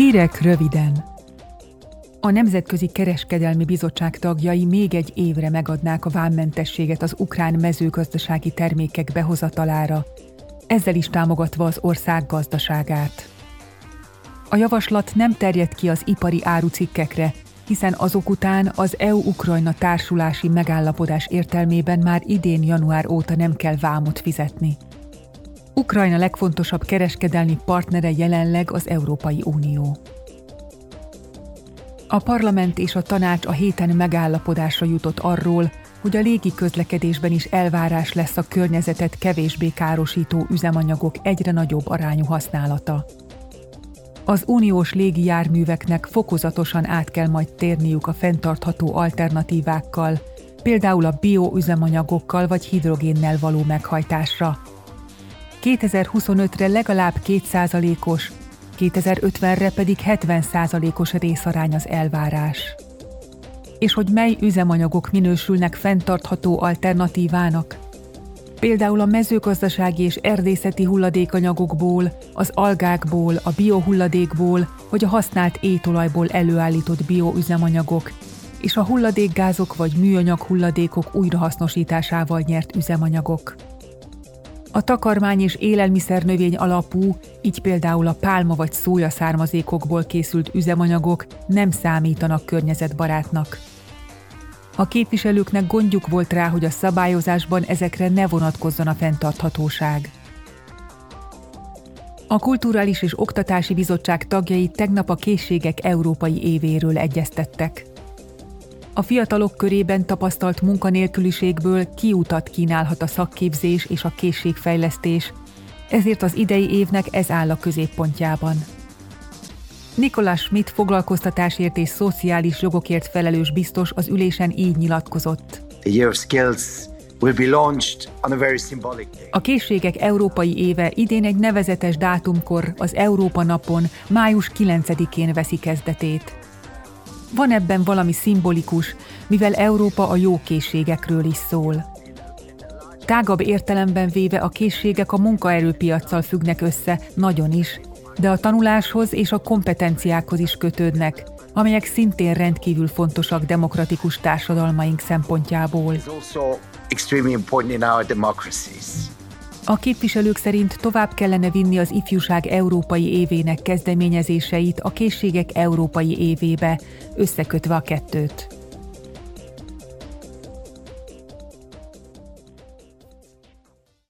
Hírek röviden. A Nemzetközi Kereskedelmi Bizottság tagjai még egy évre megadnák a vámmentességet az ukrán mezőgazdasági termékek behozatalára, ezzel is támogatva az ország gazdaságát. A javaslat nem terjed ki az ipari árucikkekre, hiszen azok után az EU-Ukrajna társulási megállapodás értelmében már idén január óta nem kell vámot fizetni. Ukrajna legfontosabb kereskedelmi partnere jelenleg az Európai Unió. A parlament és a tanács a héten megállapodásra jutott arról, hogy a légi közlekedésben is elvárás lesz a környezetet kevésbé károsító üzemanyagok egyre nagyobb arányú használata. Az uniós légijárműveknek fokozatosan át kell majd térniük a fenntartható alternatívákkal, például a bioüzemanyagokkal vagy hidrogénnel való meghajtásra. 2025-re legalább 2%-os, 2050-re pedig 70%-os részarány az elvárás. És hogy mely üzemanyagok minősülnek fenntartható alternatívának? Például a mezőgazdasági és erdészeti hulladékanyagokból, az algákból, a biohulladékból vagy a használt étolajból előállított bioüzemanyagok, és a hulladékgázok vagy műanyag hulladékok újrahasznosításával nyert üzemanyagok. A takarmány és élelmiszer növény alapú, így például a pálma vagy szója származékokból készült üzemanyagok nem számítanak környezetbarátnak. A képviselőknek gondjuk volt rá, hogy a szabályozásban ezekre ne vonatkozzon a fenntarthatóság. A Kulturális és Oktatási Bizottság tagjai tegnap a készségek európai évéről egyeztettek. A fiatalok körében tapasztalt munkanélküliségből kiutat kínálhat a szakképzés és a készségfejlesztés, ezért az idei évnek ez áll a középpontjában. Nikolás Schmidt foglalkoztatásért és szociális jogokért felelős biztos az ülésen így nyilatkozott. A készségek európai éve idén egy nevezetes dátumkor, az Európa napon, május 9-én veszi kezdetét. Van ebben valami szimbolikus, mivel Európa a jó készségekről is szól. Tágabb értelemben véve a készségek a munkaerőpiacsal függnek össze, nagyon is, de a tanuláshoz és a kompetenciákhoz is kötődnek, amelyek szintén rendkívül fontosak demokratikus társadalmaink szempontjából. A képviselők szerint tovább kellene vinni az ifjúság európai évének kezdeményezéseit a készségek európai évébe, összekötve a kettőt.